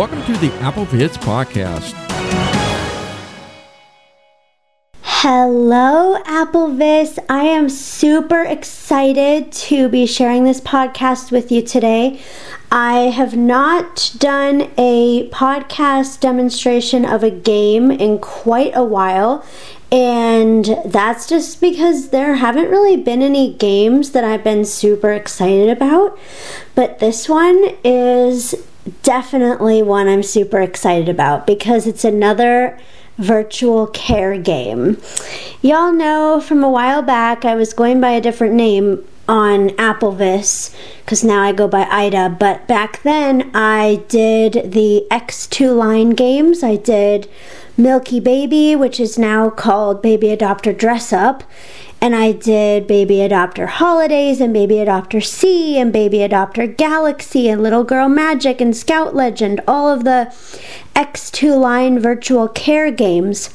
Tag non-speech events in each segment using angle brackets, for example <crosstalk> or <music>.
Welcome to the Applevis Podcast. Hello, Applevis. I am super excited to be sharing this podcast with you today. I have not done a podcast demonstration of a game in quite a while, and that's just because there haven't really been any games that I've been super excited about. But this one is definitely one I'm super excited about because it's another virtual care game. Y'all know from a while back I was going by a different name on Applevis because now I go by Ida, but back then I did the X2 line games. I did Milky Baby, which is now called Baby Adopter Dress Up, and I did Baby Adopter Holidays and Baby Adopter C and Baby Adopter Galaxy and Little Girl Magic and Scout Legend, all of the X2 line virtual care games.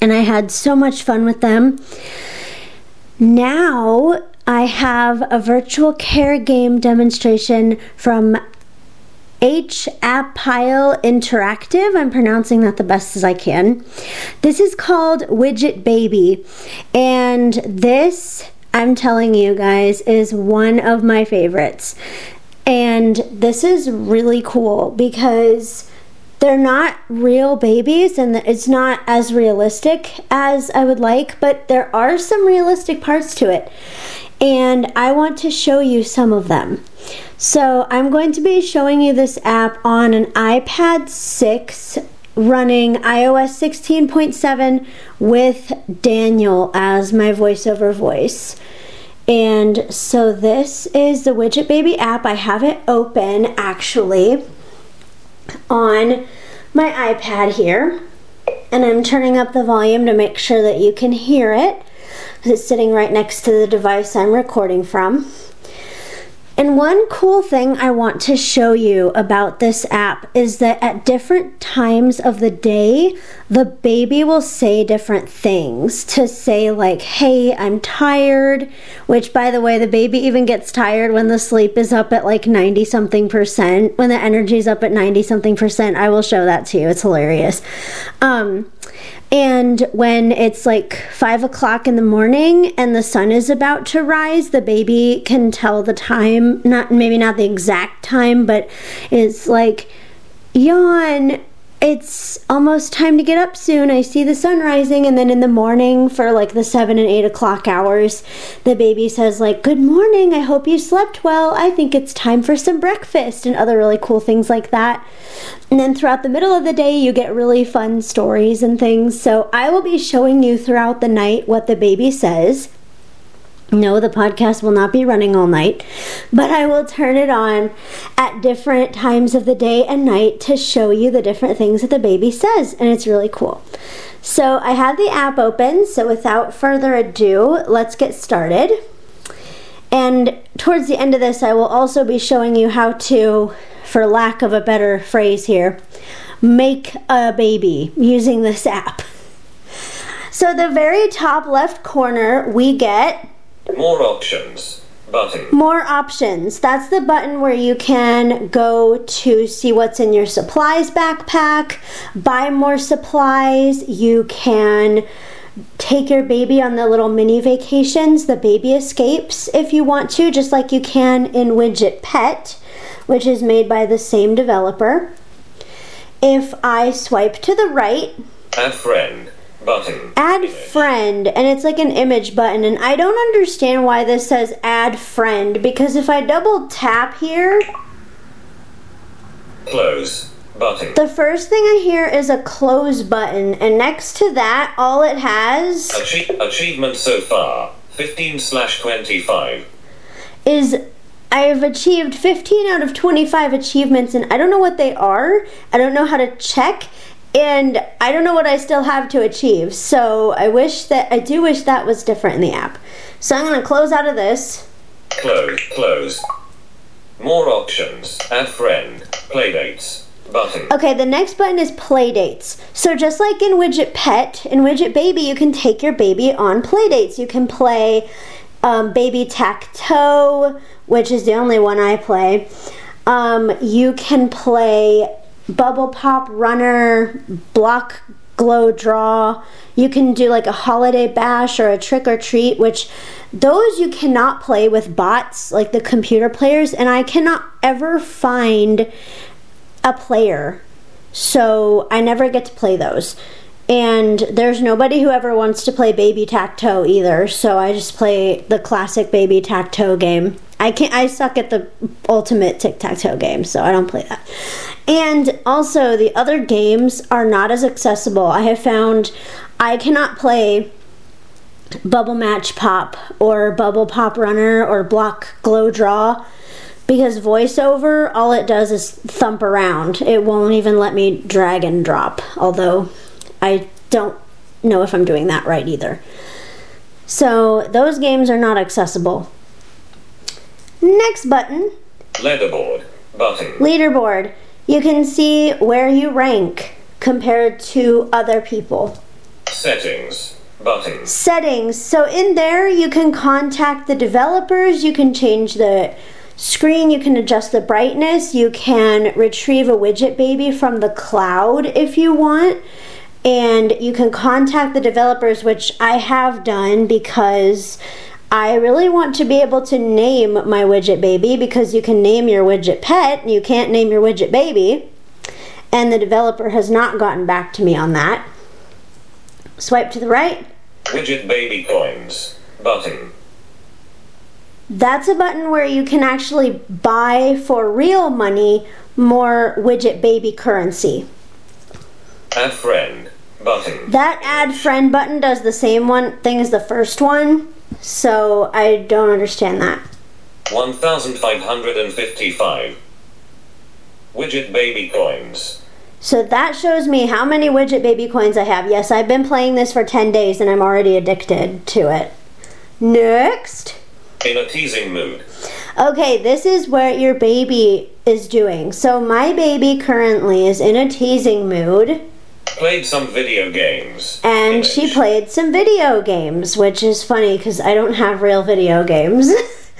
And I had so much fun with them. Now I have a virtual care game demonstration from H App Pile Interactive. I'm pronouncing that the best as I can. This is called Widget Baby, and this, I'm telling you guys, is one of my favorites. And this is really cool because they're not real babies and it's not as realistic as I would like, but there are some realistic parts to it. And I want to show you some of them. So I'm going to be showing you this app on an iPad 6 running iOS 16.7 with Daniel as my voiceover voice. And so this is the Widget Baby app. I have it open actually on my iPad here. And I'm turning up the volume to make sure that you can hear it. It's sitting right next to the device I'm recording from. And one cool thing I want to show you about this app is that at different times of the day, the baby will say different things. To say, like, hey, I'm tired, which, by the way, the baby even gets tired when the sleep is up at like 90 something percent. When the energy is up at 90 something percent, I will show that to you. It's hilarious. Um, and when it's like five o'clock in the morning and the sun is about to rise, the baby can tell the time, not maybe not the exact time, but it's like, yawn, it's almost time to get up soon. I see the sun rising. And then in the morning, for like the seven and eight o'clock hours, the baby says, like, Good morning. I hope you slept well. I think it's time for some breakfast, and other really cool things like that. And then throughout the middle of the day, you get really fun stories and things. So I will be showing you throughout the night what the baby says. No, the podcast will not be running all night, but I will turn it on at different times of the day and night to show you the different things that the baby says, and it's really cool. So I have the app open, so without further ado, let's get started. And towards the end of this, I will also be showing you how to, for lack of a better phrase here, make a baby using this app. So the very top left corner, we get more options. Button. More options. That's the button where you can go to see what's in your supplies backpack, buy more supplies. You can take your baby on the little mini vacations, the baby escapes, if you want to, just like you can in Widget Pet, which is made by the same developer. If I swipe to the right, a friend button. Add friend, and it's like an image button. And I don't understand why this says add friend because if I double tap here, close button. The first thing I hear is a close button, and next to that, all it has Achie- achievement so far 15 slash 25 is I've achieved 15 out of 25 achievements, and I don't know what they are. I don't know how to check and I don't know what I still have to achieve. So I wish that I do wish that was different in the app. So I'm going to close out of this. Close, close. More options. Add friend. Playdates. Button. Okay, the next button is play dates. So just like in Widget Pet, in Widget Baby, you can take your baby on play dates. You can play um, Baby Tac-Toe, which is the only one I play. Um, you can play bubble pop runner, block glow draw. You can do like a holiday bash or a trick or treat, which those you cannot play with bots like the computer players, and I cannot ever find a player. So I never get to play those. And there's nobody who ever wants to play baby tac-toe either, so I just play the classic baby tac-toe game. I can't I suck at the ultimate tic-tac-toe game, so I don't play that. And also the other games are not as accessible. I have found I cannot play Bubble Match Pop or Bubble Pop Runner or Block Glow Draw because voiceover all it does is thump around. It won't even let me drag and drop, although I don't know if I'm doing that right either. So those games are not accessible. Next button, Leaderboard. Button. leaderboard. You can see where you rank compared to other people. Settings. Button. Settings. So in there you can contact the developers, you can change the screen, you can adjust the brightness, you can retrieve a widget baby from the cloud if you want. And you can contact the developers, which I have done because I really want to be able to name my widget baby because you can name your widget pet, and you can't name your widget baby. And the developer has not gotten back to me on that. Swipe to the right. Widget baby coins. Button. That's a button where you can actually buy for real money more widget baby currency. Add friend. Button. That add friend button does the same one thing as the first one, so I don't understand that. 1555. Widget baby coins. So that shows me how many widget baby coins I have. Yes, I've been playing this for 10 days and I'm already addicted to it. Next. In a teasing mood. Okay, this is what your baby is doing. So my baby currently is in a teasing mood. Played some video games. And she played some video games, which is funny because I don't have real video games.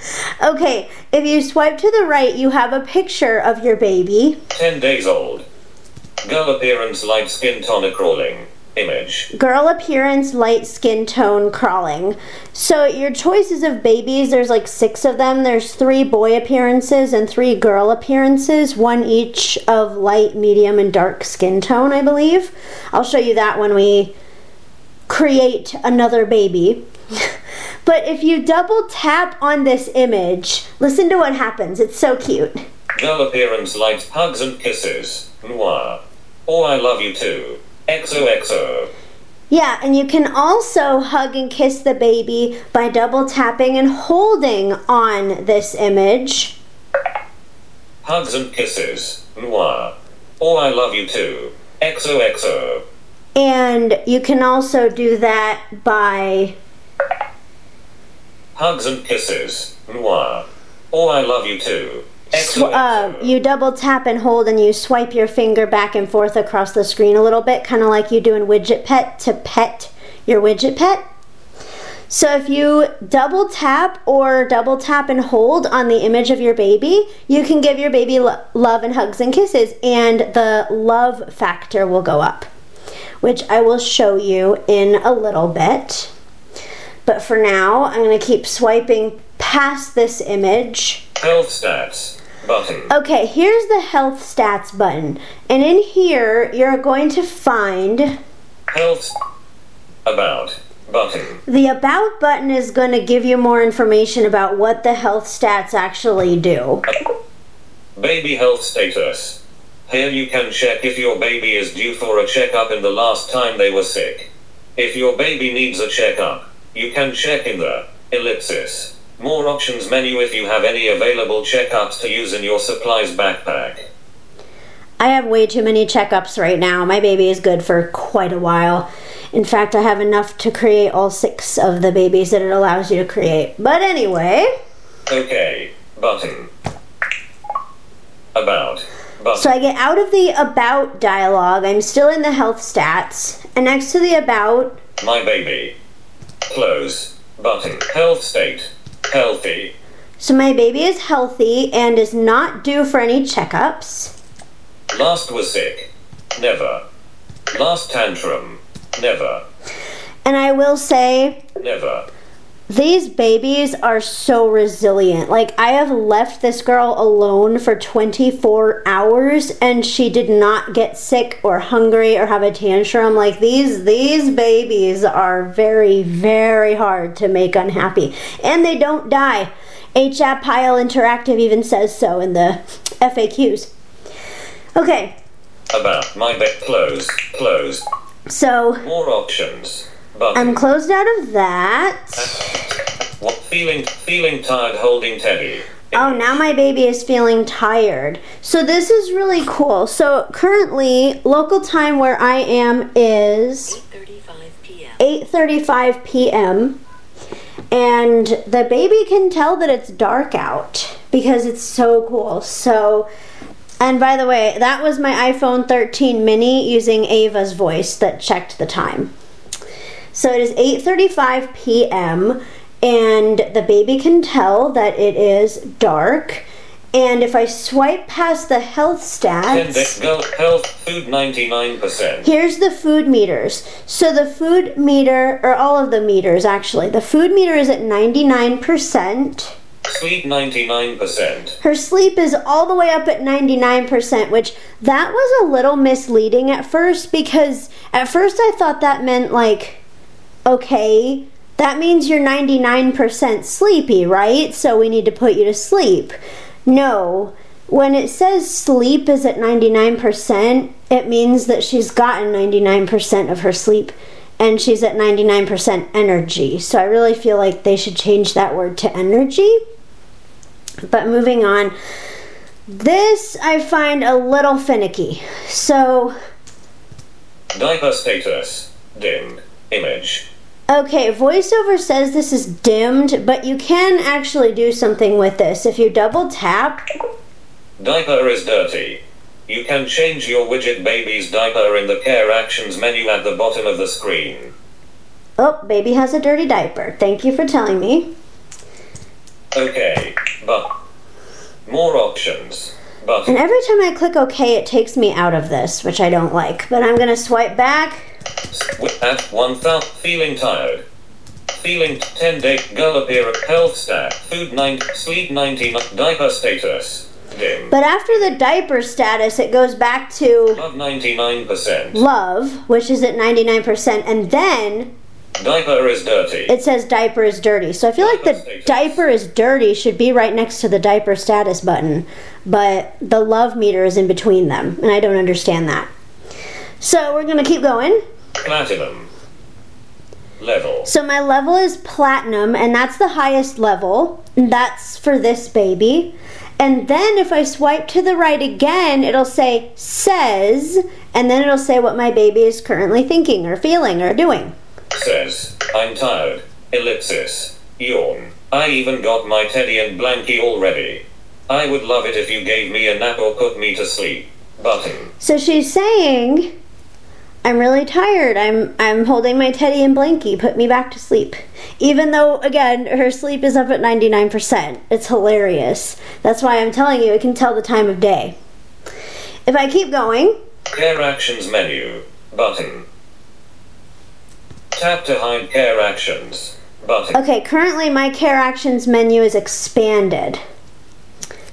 <laughs> okay, if you swipe to the right, you have a picture of your baby. 10 days old. Girl appearance light skin tonic crawling. Image. Girl appearance, light skin tone, crawling. So your choices of babies, there's like six of them. There's three boy appearances and three girl appearances, one each of light, medium, and dark skin tone, I believe. I'll show you that when we create another baby. <laughs> but if you double tap on this image, listen to what happens. It's so cute. Girl appearance light hugs and kisses. Noir. Oh, I love you too. XOXO. Yeah, and you can also hug and kiss the baby by double tapping and holding on this image. Hugs and kisses. Noir. Oh, I love you too. XOXO. And you can also do that by Hugs and kisses. Noir. Oh, I love you too. Sw- uh, you double tap and hold and you swipe your finger back and forth across the screen a little bit, kind of like you do in Widget Pet to pet your Widget Pet. So if you double tap or double tap and hold on the image of your baby, you can give your baby lo- love and hugs and kisses, and the love factor will go up, which I will show you in a little bit. But for now, I'm going to keep swiping past this image. Health stats. Button. Okay, here's the health stats button. And in here, you're going to find Health. About. Button. the About button is going to give you more information about what the health stats actually do. Baby health status. Here you can check if your baby is due for a checkup in the last time they were sick. If your baby needs a checkup, you can check in the ellipsis. More options menu if you have any available checkups to use in your supplies backpack. I have way too many checkups right now. My baby is good for quite a while. In fact, I have enough to create all six of the babies that it allows you to create. But anyway, Okay. Button. About. Button. so I get out of the About dialog. I'm still in the health stats. And next to the About, My baby. Close. Button. Health state. Healthy. so my baby is healthy and is not due for any checkups. Last was sick. Never. Last tantrum. Never. And I will say, Never. These babies are so resilient. Like, I have left this girl alone for 24 hours and she did not get sick or hungry or have a tantrum. Like, these, these babies are very, very hard to make unhappy. And they don't die. HAP Pile Interactive even says so in the FAQs. Okay, About my bed. Close. Close. so More options. Button. I'm closed out of that. What feeling feeling tired holding teddy. Oh, now my baby is feeling tired. So this is really cool. So currently, local time where I am is 8:35 p.m. 8:35 p.m. and the baby can tell that it's dark out because it's so cool. So and by the way, that was my iPhone 13 mini using Ava's voice that checked the time. So it is 8:35 p.m. and the baby can tell that it is dark. And if I swipe past the health stats, health food ninety nine percent. Here's the food meters. So the food meter, or all of the meters actually, the food meter is at 99%. Sleep ninety nine percent. Her sleep is all the way up at 99%, which that was a little misleading at first because at first I thought that meant like, okay, that means you're 99% sleepy, right? So we need to put you to sleep. No. When it says sleep is at 99%, it means that she's gotten 99% of her sleep and she's at 99% energy. So I really feel like they should change that word to energy. But moving on, this I find a little finicky. So, Diaper status. Dimmed. Image. Okay, voiceover says this is dimmed, but you can actually do something with this. If you double tap, Diaper is dirty. You can change your widget baby's diaper in the care actions menu at the bottom of the screen. oh, baby has a dirty diaper. Thank you for telling me. Okay. But more options. And every time I click OK, it takes me out of this, which I don't like. But I'm going to swipe back. At one thousand feeling tired. Feeling ten day girl appear health stat. Food nine sleep ninety diaper status. Dim. But after the diaper status, it goes back to Love ninety nine percent. love, which is at 99%. And then Diaper is dirty. it says diaper is dirty. So I feel like the diaper is dirty should be right next to the diaper status button, but the love meter is in between them, and I don't understand that. So we're gonna keep going. Platinum. Level. So my level is platinum, and that's the highest level. That's for this baby. And then if I swipe to the right again, it'll say says, and then it'll say what my baby is currently thinking or feeling or doing. Says, I'm tired. Ellipsis. Yawn. I even got my teddy and blankie already. I would love it if you gave me a nap or put me to sleep. Button. So she's saying, I'm really tired. I'm I'm holding my teddy and blankie. Put me back to sleep. Even though again, her sleep is up at 99%. It's hilarious. That's why I'm telling you it can tell the time of day. If I keep going, Care actions menu. Button. Tap to hide care actions. Button. okay, currently my care actions menu is expanded.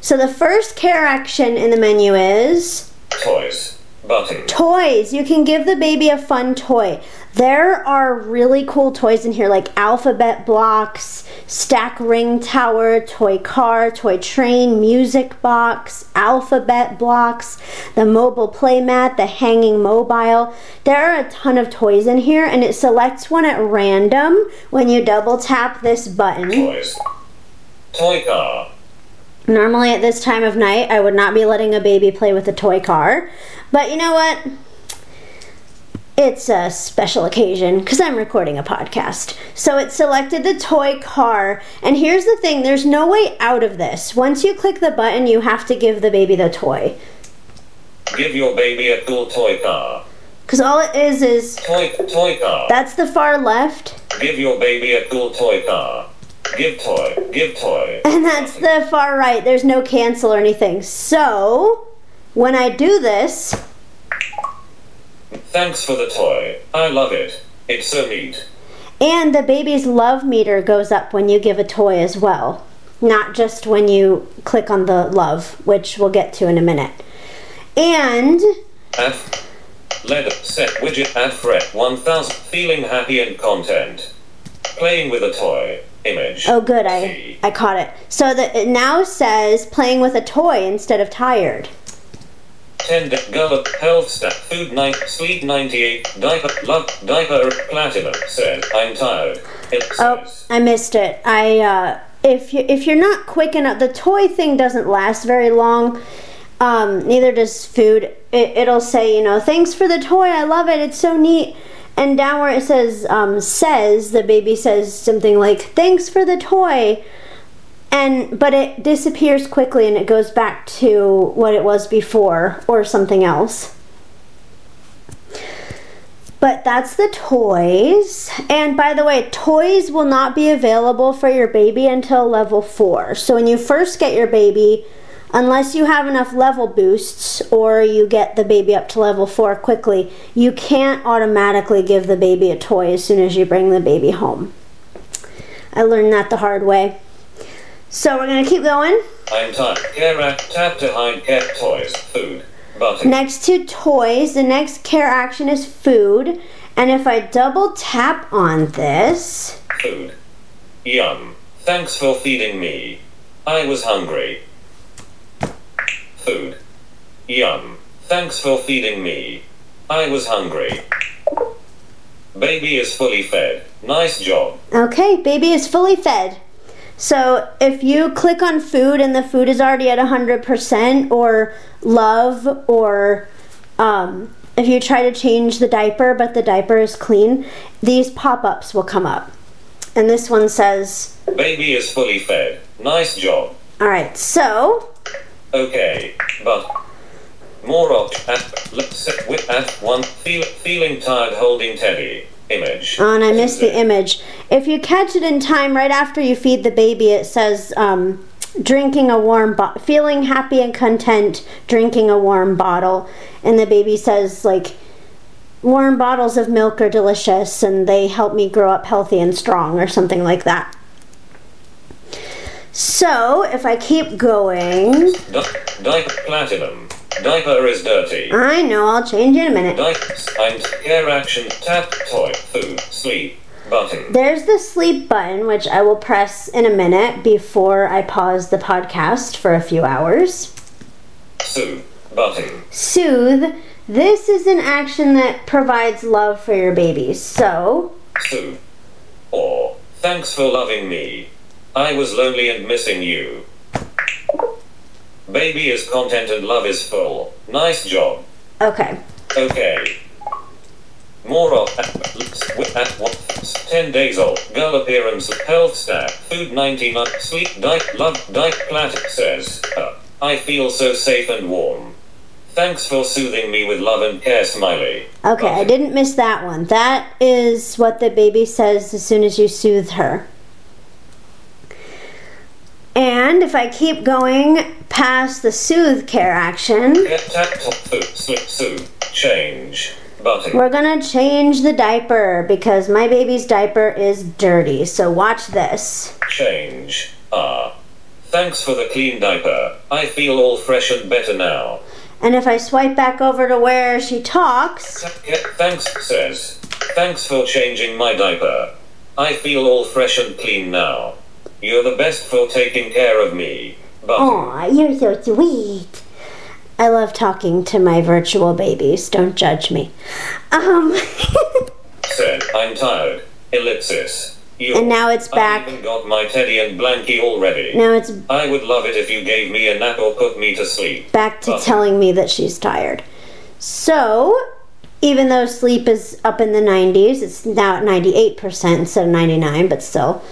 So the first care action in the menu is Toys. Toys. You can give the baby a fun toy. There are really cool toys in here like alphabet blocks, stack ring tower, toy car, toy train, music box, alphabet blocks, the mobile playmat, the hanging mobile. There are a ton of toys in here and it selects one at random when you double tap this button. Toys. Toy car. Normally at this time of night, I would not be letting a baby play with a toy car. But you know what? It's a special occasion because I'm recording a podcast. So it selected the toy car. And here's the thing there's no way out of this. Once you click the button, you have to give the baby the toy. Give your baby a cool toy car. Because all it is is Toy toy car. that's the far left, Give your baby a cool toy car. Give toy. Give toy. <laughs> and that's the far right. There's no cancel or anything. So When I do this, Thanks for the toy. I love it. It's so neat. and the baby's love meter goes up when you give a toy as well, not just when you click on the love, which we'll get to in a minute. And Add letter set widget add fret 1000 feeling happy and content. Playing with a toy. Image. oh, good, I I caught it. So that it now says playing with a toy instead of tired. 10 de- girl health stat food Night, sleep 98 diaper love diaper platinum said I'm tired. It Oh, says I missed it. I uh, if you if you're not quick enough, the toy thing doesn't last very long. Um, neither does food. It, it'll say, you know, thanks for the toy. I love it. It's so neat. And down where it says um, says, the baby says something like, thanks for the toy. And but it disappears quickly and it goes back to what it was before or something else. But that's the toys. And by the way, toys will not be available for your baby until level 4. So when you first get your baby, unless you have enough level boosts or you get the baby up to level 4 quickly, you can't automatically give the baby a toy as soon as you bring the baby home. I learned that the hard way. So we're going to keep going. I'm tired. Care act tap to hide cat toys. Food. Button. Next to toys, the next care action is food. And if I double tap on this, Food. Yum. Thanks for feeding me. I was hungry. Food. Yum. Thanks for feeding me. I was hungry. Baby is fully fed. Nice job. Okay, baby is fully fed. So if you click on food and the food is already at 100% or love or um, if you try to change the diaper but the diaper is clean, these pop-ups will come up. And this one says, Baby is fully fed. Nice job. all right, so Okay, but more op at let's set with at one feel, feeling tired holding teddy image. Oh, and I missed the image. If you catch it in time, right after you feed the baby, it says um, drinking a warm, bo- feeling happy and content, drinking a warm bottle, and the baby says like, warm bottles of milk are delicious, and they help me grow up healthy and strong, or something like that. So if I keep going, Di- diaper platinum. Diaper is dirty. I know I'll change in a minute. Diaper. I'm care action tap toy food sleep button. There's the sleep button, which I will press in a minute before I pause the podcast for a few hours. Soothe button. Soothe. This is an action that provides love for your baby. So, Soothe. Or thanks for loving me. I was lonely and missing you. Baby is content and love is full. Nice job. okay. Okay. More of at, at what? 10 days old. Girl appearance, health stat, food 99, sleep, diet, love, diet, plat, says. Uh, I feel so safe and warm. Thanks for soothing me with love and care, smiley. Okay, I didn't miss that one. That is what the baby says as soon as you soothe her. And if I keep going past the soothe care action, Get tap, top, food, slip, soothe, change, button. we're gonna change the diaper because my baby's diaper is dirty. So watch this. Change. Ah. Thanks for the clean diaper. I feel all fresh and better now. And if I swipe back over to where she talks, thanks, says. Thanks for changing my diaper. I feel all fresh and clean now. You're the best for taking care of me. Button. Aw, you're so sweet. I love talking to my virtual babies. Don't judge me. Um, <laughs> Said, I'm tired. Ellipsis. You. and now it's back. I even got my teddy and blankie already. Now it's I would love it if you gave me a nap or put me to sleep. back to Button. telling me that she's tired. So, even though sleep is up in the 90s, it's now at 98% instead of 99, but still.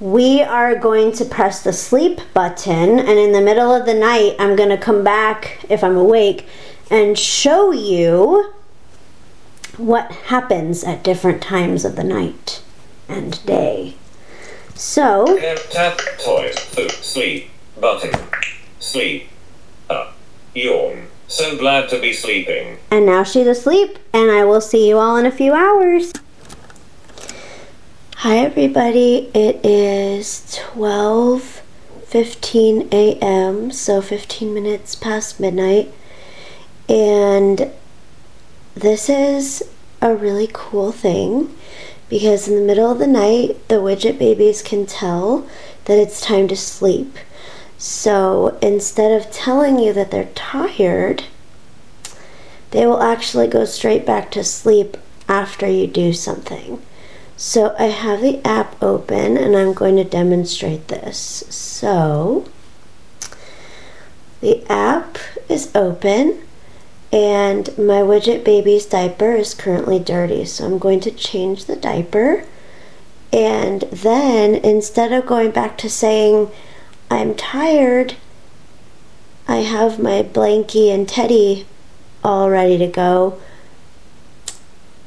We are going to press the sleep button, and in the middle of the night, I'm going to come back if I'm awake and show you what happens at different times of the night and day. So, tap, toys, sleep, button. Sleep. Up. Yawn. So glad to be sleeping. And now she's asleep, and I will see you all in a few hours. Hi everybody. It is 12:15 a.m., so 15 minutes past midnight. And this is a really cool thing because in the middle of the night, the widget babies can tell that it's time to sleep. So instead of telling you that they're tired, they will actually go straight back to sleep after you do something. So I have the app open and I'm going to demonstrate this. So the app is open and my widget baby's diaper is currently dirty. So I'm going to change the diaper. And then instead of going back to saying, I'm tired, I have my blankie and teddy all ready to go.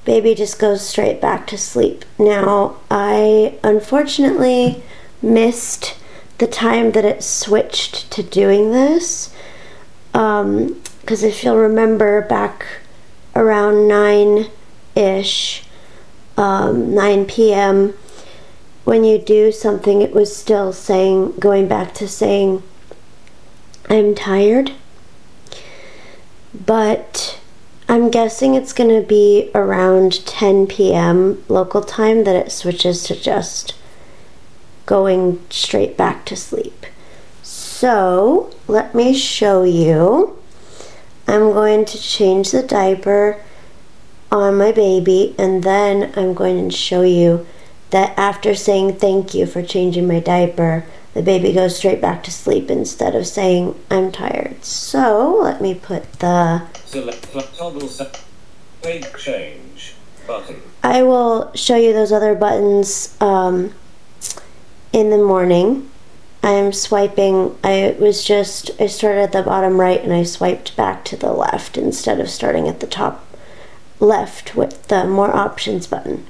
Baby just goes straight back to sleep. Now, I unfortunately missed the time that it switched to doing this. Um, because if you'll remember back around 9 ish, um, 9 p.m., when you do something, it was still saying, going back to saying, I'm tired. But I'm guessing it's going to be around 10 p.m. local time that it switches to just going straight back to sleep. So let me show you. I'm going to change the diaper on my baby and then I'm going to show you that after saying thank you for changing my diaper, the baby goes straight back to sleep instead of saying I'm tired. So let me put the Select. Page change button. I will show you those other buttons um, in the morning. I'm swiping, I was just, I started at the bottom right and I swiped back to the left instead of starting at the top left with the more options button.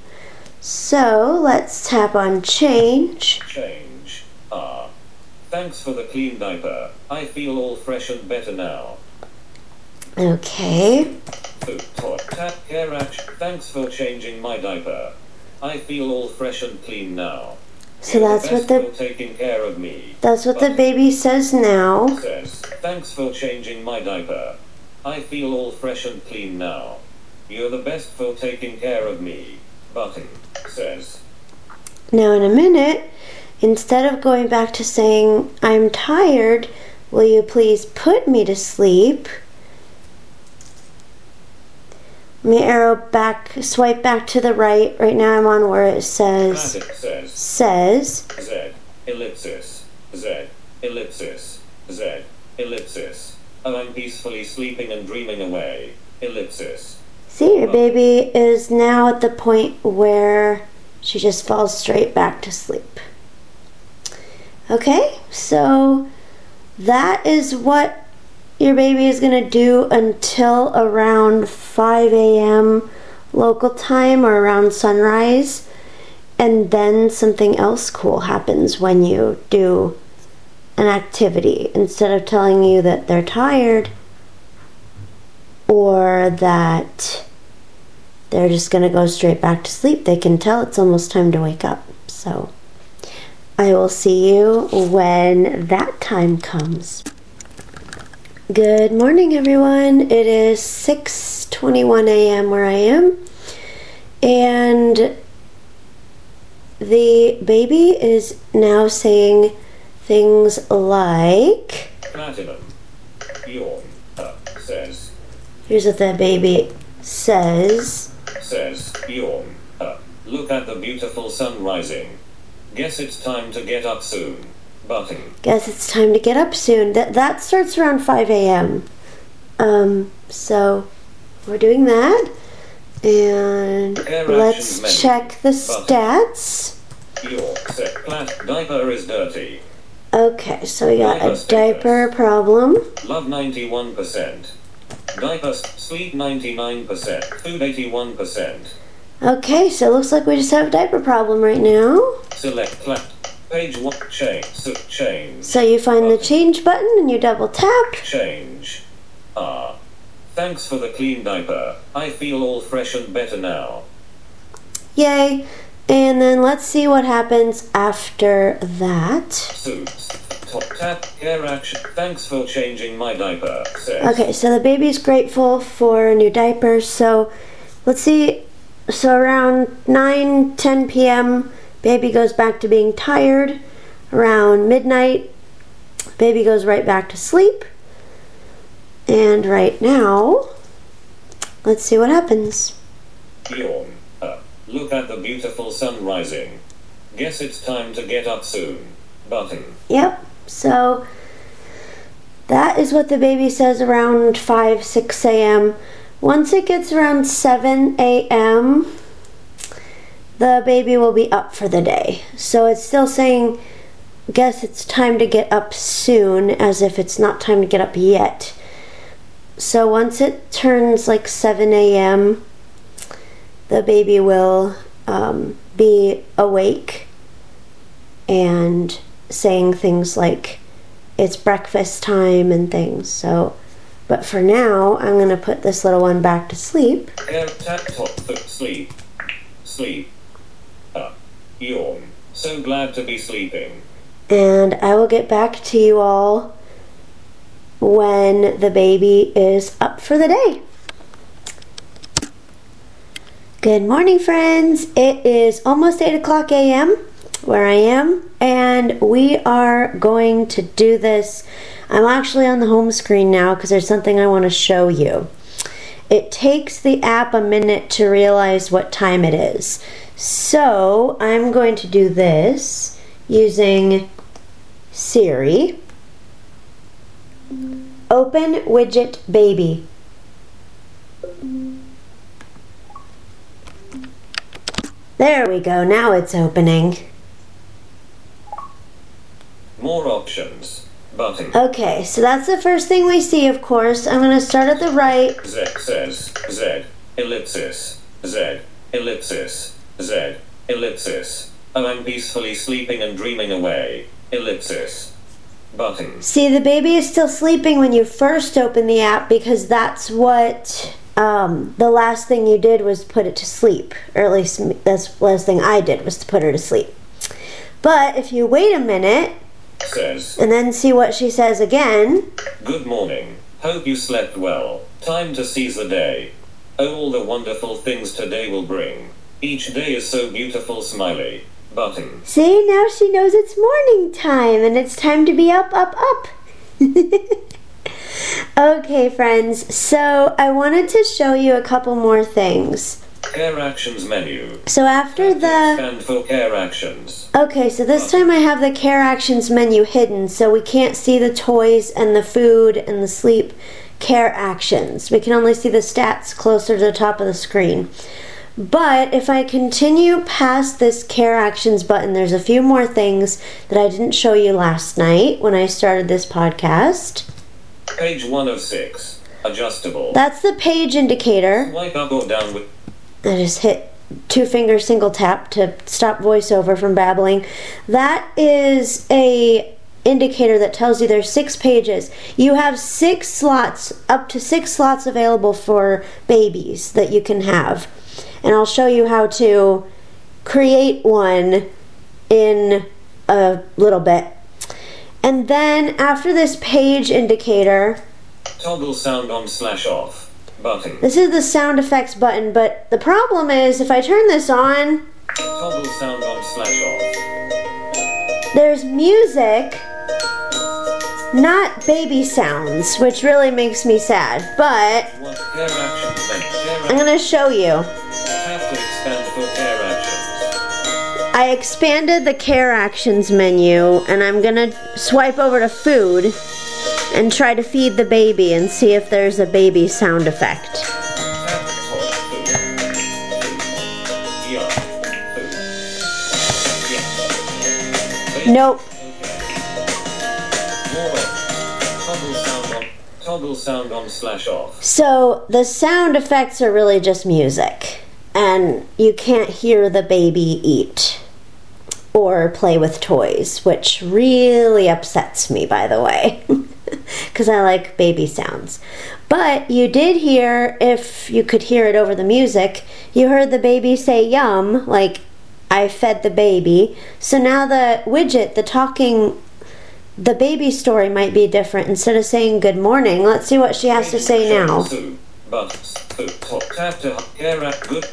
So let's tap on change. Change. Thanks for the clean diaper. I feel all fresh and better now. Okay. Oh, Food toy. Tap care action. Thanks for changing my diaper. I feel all fresh and clean now. So You're that's the what the taking care of me. that's what the baby says now. Says, thanks for changing my diaper. I feel all fresh and clean now. You're the best for taking care of me. Button says, Now in a minute, instead of going back to saying I'm tired, will you please put me to sleep? Let me arrow back, swipe back to the right. Right now I'm on where it says says, says. Z, ellipsis, Z, ellipsis, Z, ellipsis. Oh, I'm peacefully sleeping and dreaming away. Ellipsis. See, your baby is now at the point where she just falls straight back to sleep. Okay, so that is what your baby is going to do until around 5 a.m. local time or around sunrise. And then something else cool happens when you do an activity. Instead of telling you that they're tired or that they're just going to go straight back to sleep, they can tell it's almost time to wake up. So I will see you when that time comes. Good morning, everyone. It is 6:21 a.m. where I am, and the baby is now saying things like, "Here's what the baby says." says. Uh, look at the beautiful sun rising. Guess it's time to get up soon. Button. Guess it's time to get up soon. That that starts around 5 a.m. Um, so we're doing that, and let's check the stats. Yawn. Set. Plat. Diaper is dirty. Okay, so we got a Diaper status. diaper problem. Love 91%. Diapers. Sleep 99%. Food 81%. Okay, so it looks like we just have a diaper problem right now. Select plat. Page 1. Change. So change. So you find the change button and you double tap. Change. Ah. Thanks for the clean diaper. I feel all fresh and better now. Yay. And then let's see what happens after that. Suits. Top tap. Care action. Thanks for changing my diaper. Says. Okay, so the baby's grateful for a new diaper. So let's see. So around 9 10 p.m., baby goes back to being tired. Around midnight, baby goes right back to sleep. And right now, let's see what happens. Yawn. Uh, look at the beautiful sun rising. Guess it's time to get up soon. Button. Yep. So that is what the baby says around 5, 6 a.m. Once it gets around 7 a.m., the baby will be up for the day. So it's still saying, guess it's time to get up soon, as if it's not time to get up yet. So once it turns like 7 a.m., the baby will um, be awake and saying things like it's breakfast time and things. So, but for now, I'm going to put this little one back to sleep. Care tap top foot sleep. Sleep. Uh, yawn. So glad to be sleeping. And I will get back to you all when the baby is up for the day. Good morning, friends. It is almost 8 o'clock a.m. where I am, and we are going to do this. I'm actually on the home screen now because there's something I want to show you. It takes the app a minute to realize what time it is. So I'm going to do this using Siri. Open widget baby. There we go, now it's opening. More options. Button. Okay, so that's the first thing we see, of course. I'm going to start at the right. Z says Z ellipsis Z ellipsis Z ellipsis. Oh, I'm peacefully sleeping and dreaming away. Ellipsis. Button. See, the baby is still sleeping when you first open the app because that's what um, the last thing you did was put it to sleep. Or at least that's the last thing I did was to put her to sleep. But if you wait a minute Says and then see what she says again, Good morning. Hope you slept well. Time to seize the day. Oh, all the wonderful things today will bring. Each day is so beautiful, smiley. Button. see, now she knows it's morning time and it's time to be up, up, up. <laughs> okay, friends, so I wanted to show you a couple more things. Care actions menu. So after the. Stand for care actions. Okay, so this time I have the care actions menu hidden, so we can't see the toys and the food and the sleep care actions. We can only see the stats closer to the top of the screen. But if I continue past this care actions button, there's a few more things that I didn't show you last night when I started this podcast. Page 1 of 6. Adjustable. That's the page indicator. Swipe up or down with I just hit two finger single tap to stop voiceover from babbling. That is a indicator that tells you there's six pages. You have six slots, up to six slots available for babies that you can have. And I'll show you how to create one in a little bit. And then after this page indicator, toggle sound on slash off. Button. this is the sound effects button, but the problem is if I turn this on, Toggle sound on slash off. there's music, not baby sounds, which really makes me sad. But What care actions menu? Care I'm gonna show you. Tap to expand for care actions. I expanded the care actions menu and I'm gonna swipe over to food and try to feed the baby and see if there's a baby sound effect. Nope. So the sound effects are really just music, and you can't hear the baby eat or play with toys, which really upsets me, by the way. <laughs> <laughs> because I like baby sounds. But you did hear, if you could hear it over the music, you heard the baby say yum, like I fed the baby. So now the widget, the talking, the baby story might be different. Instead of saying good morning, let's see what she has to say now. Good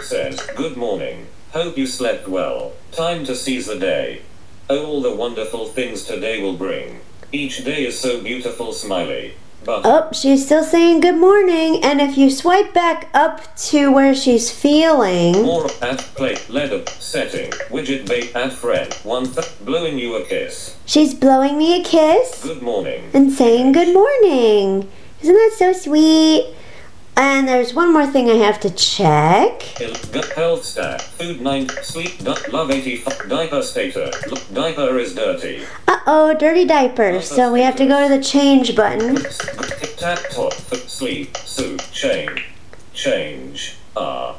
says good morning. Hope you slept well. Time to seize the day. Oh, all the wonderful things today will bring. Each day is so beautiful, smiley. But Oh, she's still saying good morning. And if you swipe back up to where she's feeling, more at plate, letter setting widget bait at friend one th- blowing you a kiss. she's blowing me a kiss Good morning. and saying good morning. Isn't that so sweet? And there's one more thing I have to check. Health stat food nine sleep love eighty five diaper status Look, diaper is dirty. Uh oh, dirty diapers. So we have to go to the change button. Tap top sleep soup change change ah.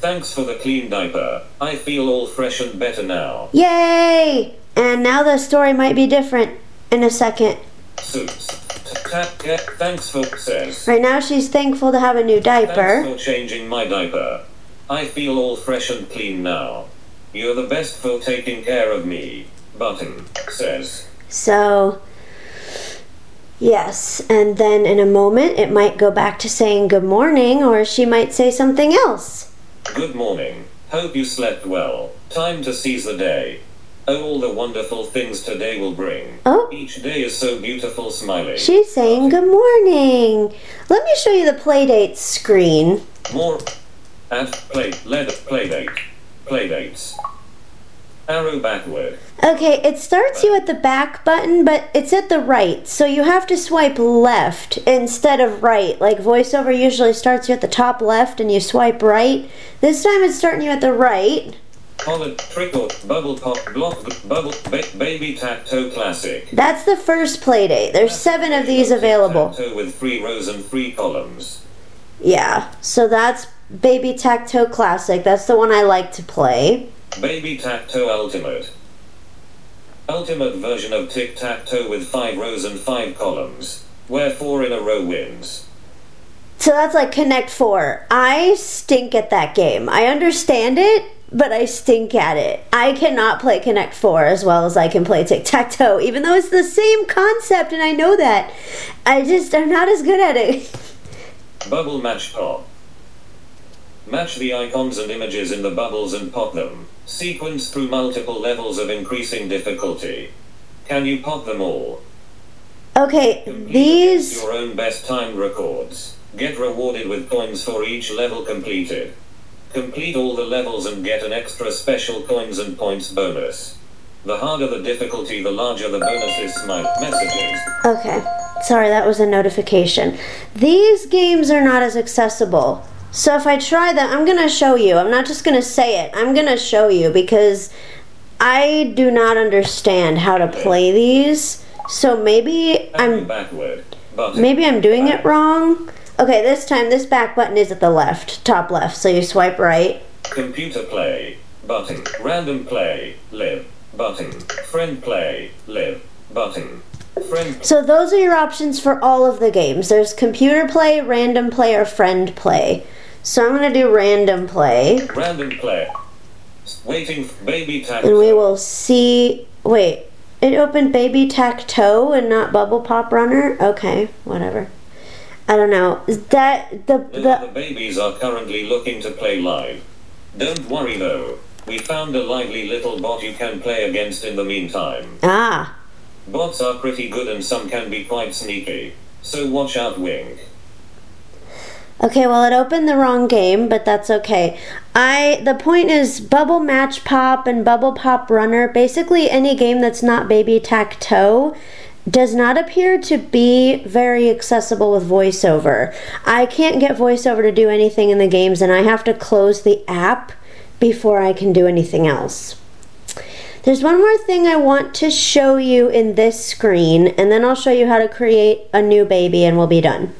Thanks for the clean diaper. I feel all fresh and better now. Yay! And now the story might be different in a second. Suits. Thanks for says. Right now she's thankful to have a new Thanks diaper. for changing my diaper. I feel all fresh and clean now. You're the best for taking care of me. Button says. So, yes. And then in a moment it might go back to saying good morning or she might say something else. Good morning. Hope you slept well. Time to seize the day. Oh, all the wonderful things today will bring. Oh. Each day is so beautiful, smiling. She's saying good morning. Let me show you the Playdates screen. More. Add play. Lead play date. Play dates. Arrow backward. Okay, it starts you at the back button, but it's at the right. So you have to swipe left instead of right. Like voiceover usually starts you at the top left and you swipe right. This time it's starting you at the right. Collared trickle. Bubble pop. Block. Bubble. Ba- baby tacto classic. That's the first play playdate. There's seven of these available. With three rows and three columns. Yeah, so that's Baby Tacto Classic. That's the one I like to play. Baby Tacto Ultimate. Ultimate version of Tic Tac Toe with five rows and five columns, where four in a row wins. So that's like Connect Four. I stink at that game. I understand it, but I stink at it. I cannot play Connect Four as well as I can play Tic Tac Toe, even though it's the same concept and I know that. I just, I'm not as good at it. <laughs> Bubble Match Pop. Match the icons and images in the bubbles and pop them. Sequence through multiple levels of increasing difficulty. Can you pop them all? Okay, Complete these. Your own best time records. Get rewarded with coins for each level completed. Complete all the levels and get an extra special coins and points bonus. The harder the difficulty, the larger the bonuses. Smile messages. Okay, sorry, that was a notification. These games are not as accessible. So if I try them, I'm gonna show you. I'm not just gonna say it, I'm gonna show you because I do not understand how to play these. So maybe I'm backward. Maybe I'm doing it wrong. Okay, this time this back button is at the left, top left. So you swipe right. Computer play. Button. Random play. Live. Button. Friend play. Live. Button. Friend. So those are your options for all of the games. There's computer play, random play, or friend play. So I'm gonna do random play. Random play. Waiting. f- Baby tac. and we will see. Wait, it opened Baby Tac Toe and not Bubble Pop Runner. Okay, whatever. I don't know. That the the the? babies are currently looking to play live. Don't worry though. We found a lively little bot you can play against in the meantime. Ah, Bots are pretty good and some can be quite sneaky. So watch out, Wing. okay. Well, it opened the wrong game, but that's okay. I the point is Bubble Match Pop and Bubble Pop Runner. Basically, any game that's not Baby Tac Toe does not appear to be very accessible with voiceover. I can't get voiceover to do anything in the games, and I have to close the app before I can do anything else. There's one more thing I want to show you in this screen, and then I'll show you how to create a new baby, and we'll be done.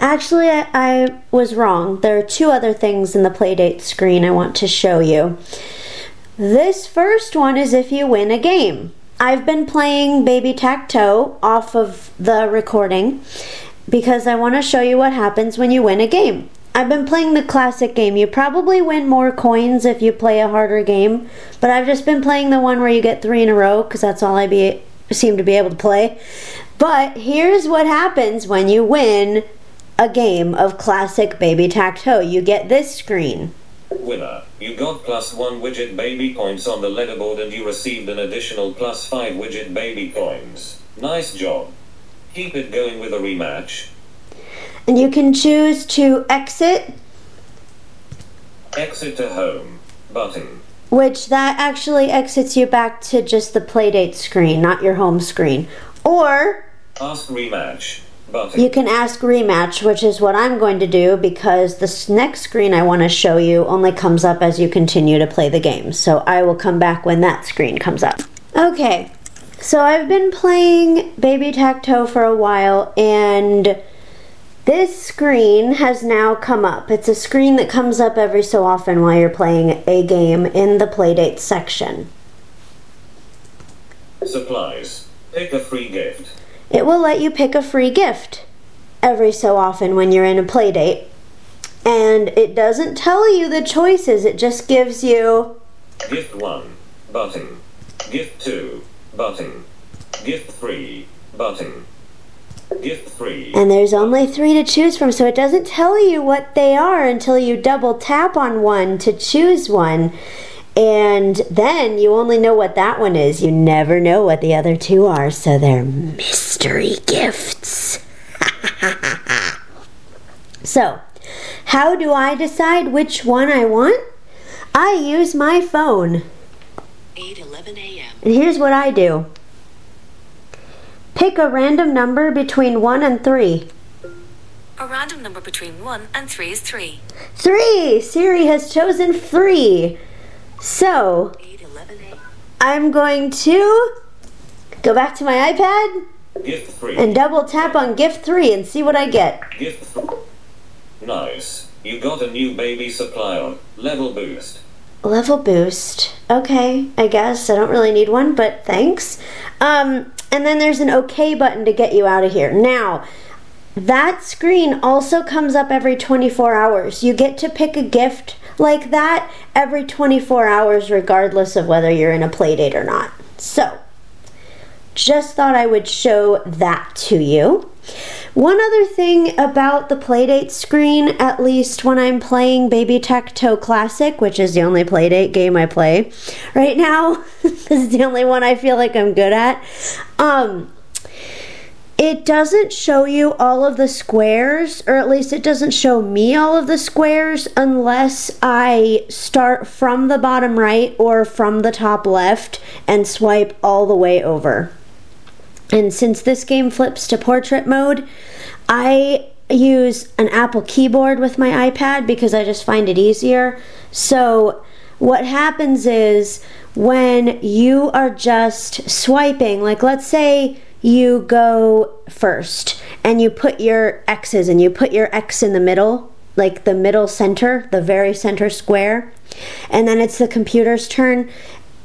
Actually, I, I was wrong. There are two other things in the Playdate screen I want to show you. This first one is if you win a game. I've been playing Baby Tac Toe off of the recording because I want to show you what happens when you win a game. I've been playing the classic game. You probably win more coins if you play a harder game, but I've just been playing the one where you get three in a row because that's all I be, seem to be able to play. But here's what happens when you win a game of classic Baby Tac Toe. You get this screen. Winner, you got plus one widget baby points on the leaderboard and you received an additional plus five widget baby coins. Nice job. Keep it going with a rematch. And you can choose to exit, Exit to home. Button. which that actually exits you back to just the playdate screen, not your home screen. Or Ask rematch. Button. you can ask rematch, which is what I'm going to do because this next screen I want to show you only comes up as you continue to play the game. So I will come back when that screen comes up. Okay, so I've been playing Baby Tac Toe for a while and this screen has now come up. It's a screen that comes up every so often while you're playing a game in the Playdate section. Supplies. Pick a free gift. It will let you pick a free gift every so often when you're in a Playdate. And it doesn't tell you the choices, it just gives you Gift 1. Button. Gift 2. Button. Gift 3. Button. Gift 3. And there's only three to choose from, so it doesn't tell you what they are until you double tap on one to choose one. And then you only know what that one is. You never know what the other two are, so they're mystery gifts. <laughs> so, how do I decide which one I want? I use my phone. 8:11 a.m. And here's what I do pick a random number between 1 and 3. A random number between 1 and 3 is 3. Three! Siri has chosen three. So, I'm going to go back to my iPad and double tap on gift three and see what I get. Gift Nice. You got a new baby supply on Level boost. Level boost. Okay, I guess I don't really need one, but thanks. Um, and then there's an OK button to get you out of here. Now, that screen also comes up every 24 hours. You get to pick a gift like that every 24 hours, regardless of whether you're in a playdate or not. So, just thought I would show that to you. One other thing about the Playdate screen, at least when I'm playing Baby Tac Toe Classic, which is the only Playdate game I play right now, <laughs> this is the only one I feel like I'm good at. Um, it doesn't show you all of the squares, or at least it doesn't show me all of the squares unless I start from the bottom right or from the top left and swipe all the way over. And since this game flips to portrait mode, I use an Apple keyboard with my iPad because I just find it easier. So, what happens is when you are just swiping, like let's say you go first and you put your X's and you put your X in the middle, like the middle center, the very center square, and then it's the computer's turn.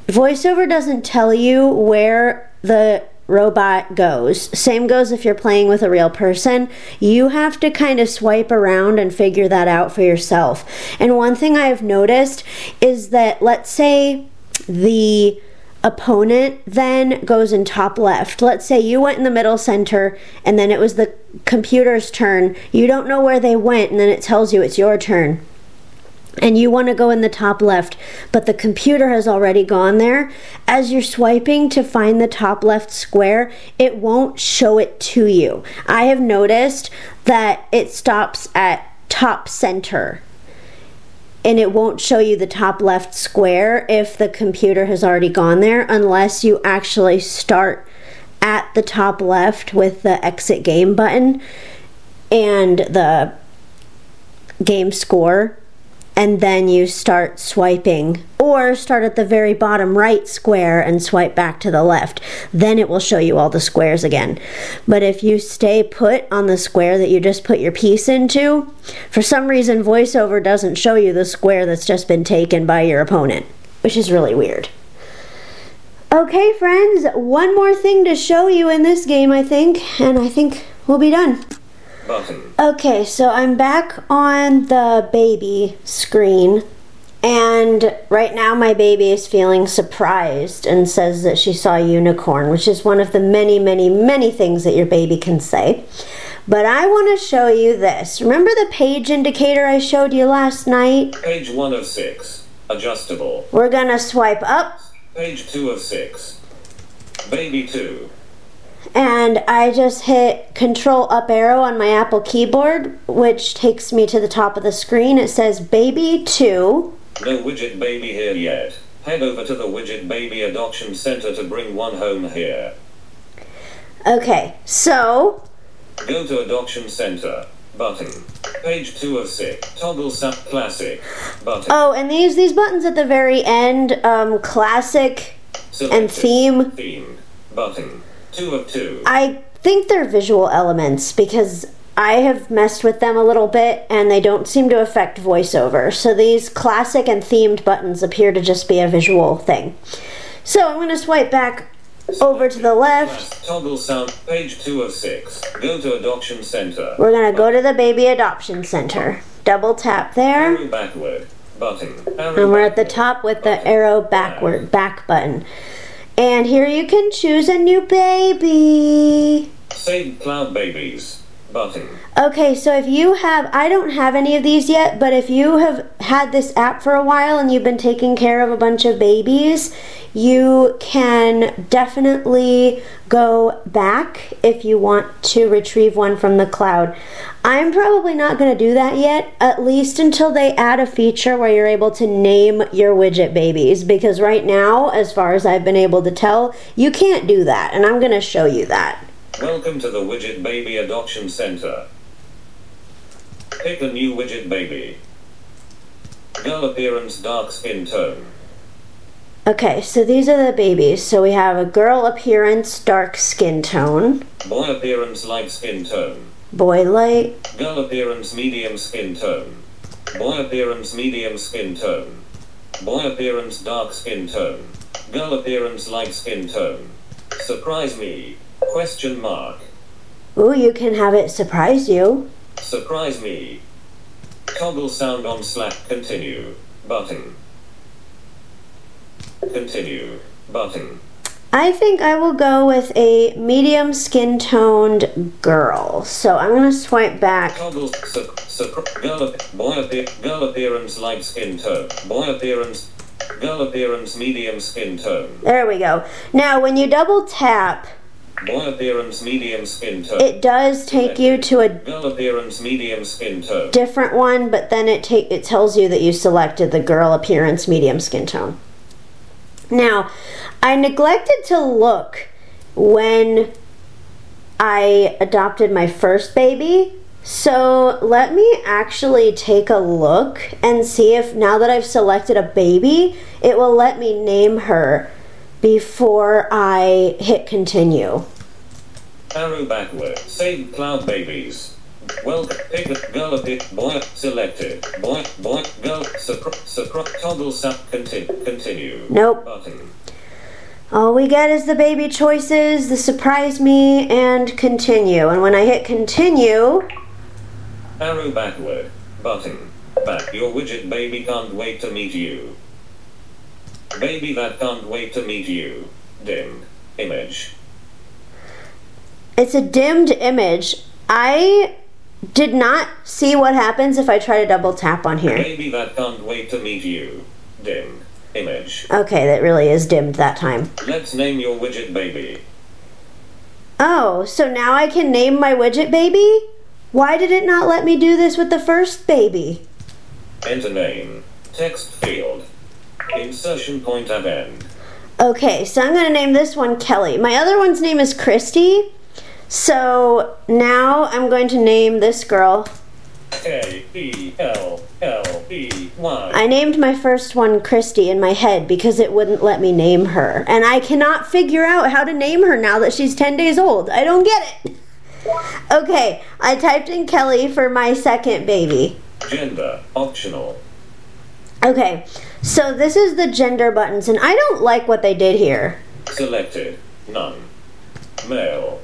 VoiceOver doesn't tell you where the robot goes. Same goes if you're playing with a real person. You have to kind of swipe around and figure that out for yourself. And one thing I've noticed is that, let's say, the opponent then goes in top left. Let's say you went in the middle center and then it was the computer's turn. You don't know where they went and then it tells you it's your turn and you want to go in the top left, but the computer has already gone there, as you're swiping to find the top left square, it won't show it to you. I have noticed that it stops at top center and it won't show you the top left square if the computer has already gone there unless you actually start at the top left with the exit game button and the game score and then you start swiping or start at the very bottom right square and swipe back to the left. Then it will show you all the squares again. But if you stay put on the square that you just put your piece into for some reason voiceover doesn't show you the square that's just been taken by your opponent which is really weird. Okay, friends, one more thing to show you in this game, I think, and I think we'll be done. Okay, so I'm back on the baby screen, and right now my baby is feeling surprised and says that she saw a unicorn, which is one of the many, many, many things that your baby can say. But I want to show you this. Remember the page indicator I showed you last night? Page 1 of 6. Adjustable. We're going to swipe up, Page 2 of 6. Baby 2. And I just hit Control Up Arrow on my Apple keyboard, which takes me to the top of the screen. It says Baby 2. No widget baby here yet. Head over to the Widget Baby Adoption Center to bring one home here. Okay, so Go to Adoption Center. Button. Page 2 of 6. Toggle Sap Classic. Button. Oh, and these these buttons at the very end, um, classic and theme. Theme. Button. 2 of 2. I think they're visual elements because I have messed with them a little bit and they don't seem to affect voiceover. So these classic and themed buttons appear to just be a visual thing. So I'm going to swipe back over to the left. Toggle sound. Page 2 of 6. Go to Adoption Center. We're going to go to the baby adoption center. Double tap there. Arrow backward. Button. And we're at the top with the arrow backward back button. And here you can choose a new baby. Save Cloud Babies. Button. Okay, so if you have, I don't have any of these yet, but if you have had this app for a while and you've been taking care of a bunch of babies, you can definitely go back if you want to retrieve one from the cloud. I'm probably not going to do that yet, at least until they add a feature where you're able to name your widget babies, because right now, as far as I've been able to tell, you can't do that, and I'm going to show you that. Welcome to the Widget Baby Adoption Center. Pick a new widget baby. Girl appearance, dark skin tone. Okay, so these are the babies. So we have a girl appearance, dark skin tone, Boy appearance, light skin tone. boy light, Girl appearance, medium skin tone. Boy appearance, medium skin tone. Boy appearance, dark skin tone. Girl appearance, light skin tone. Surprise me. Question mark. Ooh, you can have it surprise you. Surprise me. Toggle sound on Slack. Continue. Button. Continue. Button. I think I will go with a medium skin toned girl. So I'm going to swipe back. Toggle. Su- su- girl. Boy appear. Girl appearance. Light skin tone. Boy appearance. Girl appearance. Medium skin tone. There we go. Now, when you double tap, Appearance. Medium skin tone. it does take you to a Girl appearance. Medium skin tone. different one, but then it take it tells you that you selected the girl appearance medium skin tone. Now, I neglected to look when I adopted my first baby. So let me actually take a look and see if now that I've selected a baby, it will let me name her before I hit continue. Arrow backward. Save cloud babies. Welcome. Pick a girl appear. Boy selected. Boy. Boy. Girl. Surprise. Surprise. Toggle sap. Continue. Continue. Nope. Button. All we get is the baby choices, the surprise me, and continue. And when I hit continue, Arrow backward. Button. Back. Your widget baby can't wait to meet you. Baby that can't wait to meet you. Dim. Image. it's a dimmed image. I did not see what happens if I try to double tap on here. Baby that can't wait to meet you. Dim. Image. Okay, that really is dimmed that time. Let's name your widget baby. Oh, so now I can name my widget baby? Why did it not let me do this with the first baby? Enter name. Text field. Insertion point at end. Okay, so I'm going to name this one Kelly. My other one's name is Christy. So now I'm going to name this girl. K E L L E Y. I named my first one Christy in my head because it wouldn't let me name her. And I cannot figure out how to name her now that she's 10 days old. I don't get it. Okay, I typed in Kelly for my second baby. Gender optional. Okay, so this is the gender buttons, and I don't like what they did here. Selected. None. Male.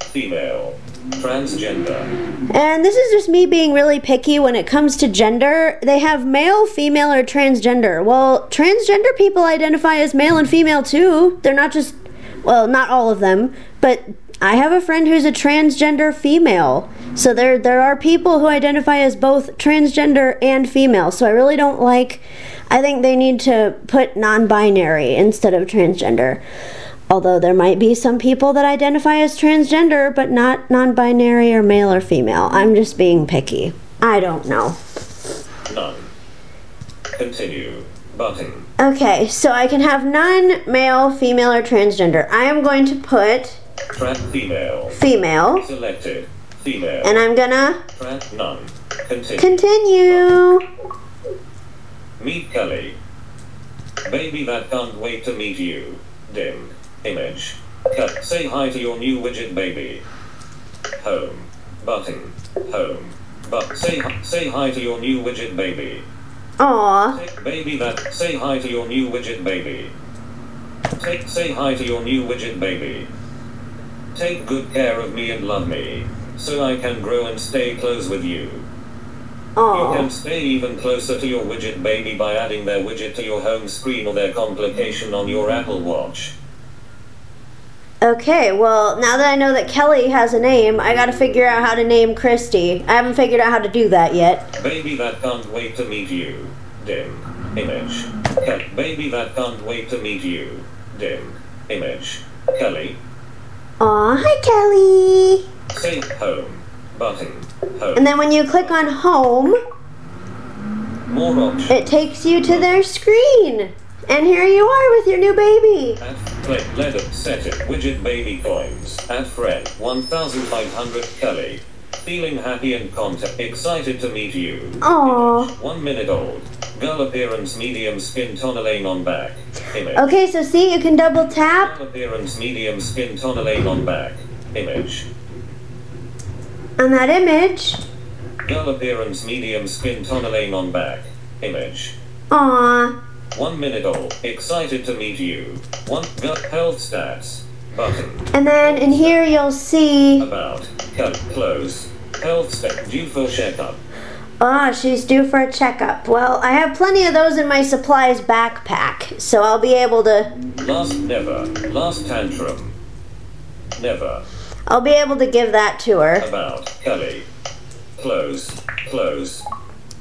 Female. Transgender. And this is just me being really picky when it comes to gender. They have male, female, or transgender. Well, transgender people identify as male and female too. They're not just, well, not all of them, but I have a friend who's a transgender female. So there there are people who identify as both transgender and female. So I really don't like I think they need to put non-binary instead of transgender. Although there might be some people that identify as transgender but not non-binary or male or female. I'm just being picky. I don't know. None. Continue. Button. Okay, so I can have none male, female, or transgender. I am going to put Track female. female, Selected. Female. and I'm gonna none. Continue. continue. Meet Kelly. Baby that can't wait to meet you. Dim. Image. Cut. Say hi to your new widget baby. Home. Button. Home. But say hi- say hi to your new widget baby. Aw, Take baby that say hi to your new widget baby. Take say hi to your new widget baby. Take good care of me and love me, so I can grow and stay close with you. You aw. can stay even closer to your widget baby by adding their widget to your home screen or their complication on your Apple Watch. Okay, well, now that I know that Kelly has a name, I gotta figure out how to name Christy. I haven't figured out how to do that yet. Baby that can't wait to meet you. Dim. Image. Ke- baby that can't wait to meet you. Dim. Image. Kelly. Aw, hi Kelly! Say home. Button. Home. And then when you click on home, More options. it takes you to their screen. And here you are with your new baby. Add play letter set it widget baby coins. Add friend 1500 Kelly. Feeling happy and content excited to meet you. Aw. Image, One minute old. Girl appearance medium skin tonalane on back. Image. Okay, so see, you can double tap Girl appearance medium skin tonalane on back. Image. on that image. Girl appearance medium skin tonalane on back. Image. Aw. One minute old. Excited to meet you. One girl health stats. Button. And then in here you'll see, About. Cut. Close. Health stat. Due for checkup. ah, she's due for a checkup. Well, I have plenty of those in my supplies backpack, so I'll be able to, Last never. Last tantrum. Never. I'll be able to give that to her. About. Kelly. Close. Close.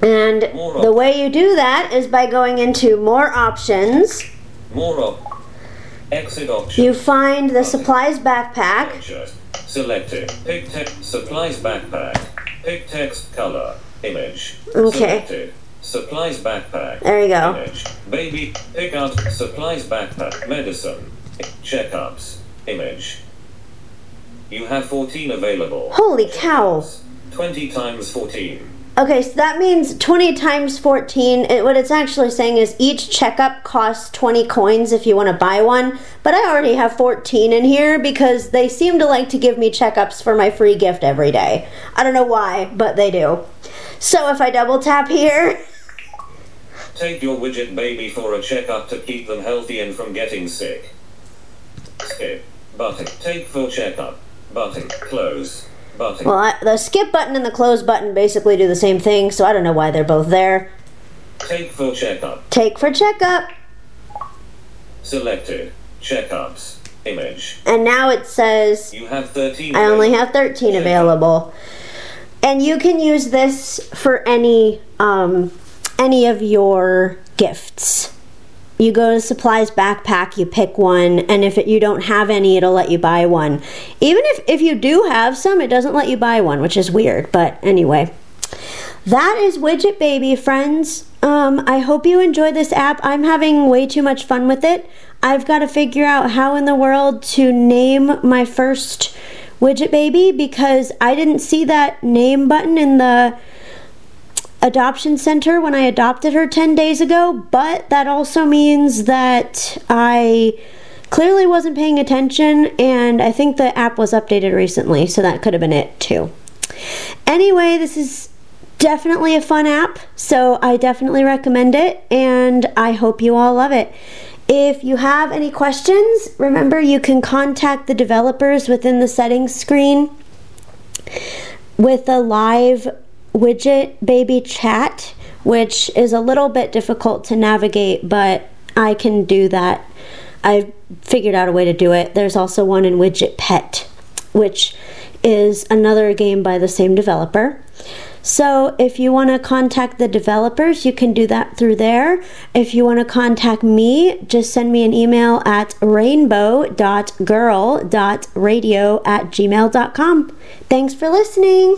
And the way you do that is by going into more options. More op. Exit option. You find the supplies backpack. Picture. Selected. Pick text. Supplies backpack. Pick text color. Image. Okay. Selected. Supplies backpack. There you go. Image. Baby. Pick out. Supplies backpack. Medicine. Checkups. Image. You have 14 available. Holy cow. 20 times 14. Okay, so that means 20 times 14. It, what it's actually saying is each checkup costs 20 coins if you want to buy one. But I already have 14 in here because they seem to like to give me checkups for my free gift every day. I don't know why, but they do. So if I double tap here, <laughs> Take your widget baby for a checkup to keep them healthy and from getting sick. Skip. Button. Take for checkup. Button. Close. Well, I, the skip button and the close button basically do the same thing, so I don't know why they're both there. Take for checkup. Take for checkup. Selected. Checkups. Image. And now it says You have 13. I only have 13 available. And you can use this for any um, any of your gifts. You go to supplies backpack, you pick one, and if it, you don't have any, it'll let you buy one. Even if, if you do have some, it doesn't let you buy one, which is weird. But anyway, that is Widget Baby, friends. Um, I hope you enjoy this app. I'm having way too much fun with it. I've got to figure out how in the world to name my first Widget Baby because I didn't see that name button in the adoption center when I adopted her 10 days ago, but that also means that I clearly wasn't paying attention and I think the app was updated recently, so that could have been it too. Anyway, this is definitely a fun app, so I definitely recommend it and I hope you all love it. If you have any questions, remember you can contact the developers within the settings screen with a live widget baby chat, which is a little bit difficult to navigate, but I can do that. I figured out a way to do it. There's also one in Widget Pet, which is another game by the same developer. So, if you want to contact the developers, you can do that through there. If you want to contact me, just send me an email at rainbow.girl.radio at gmail.com. Thanks for listening.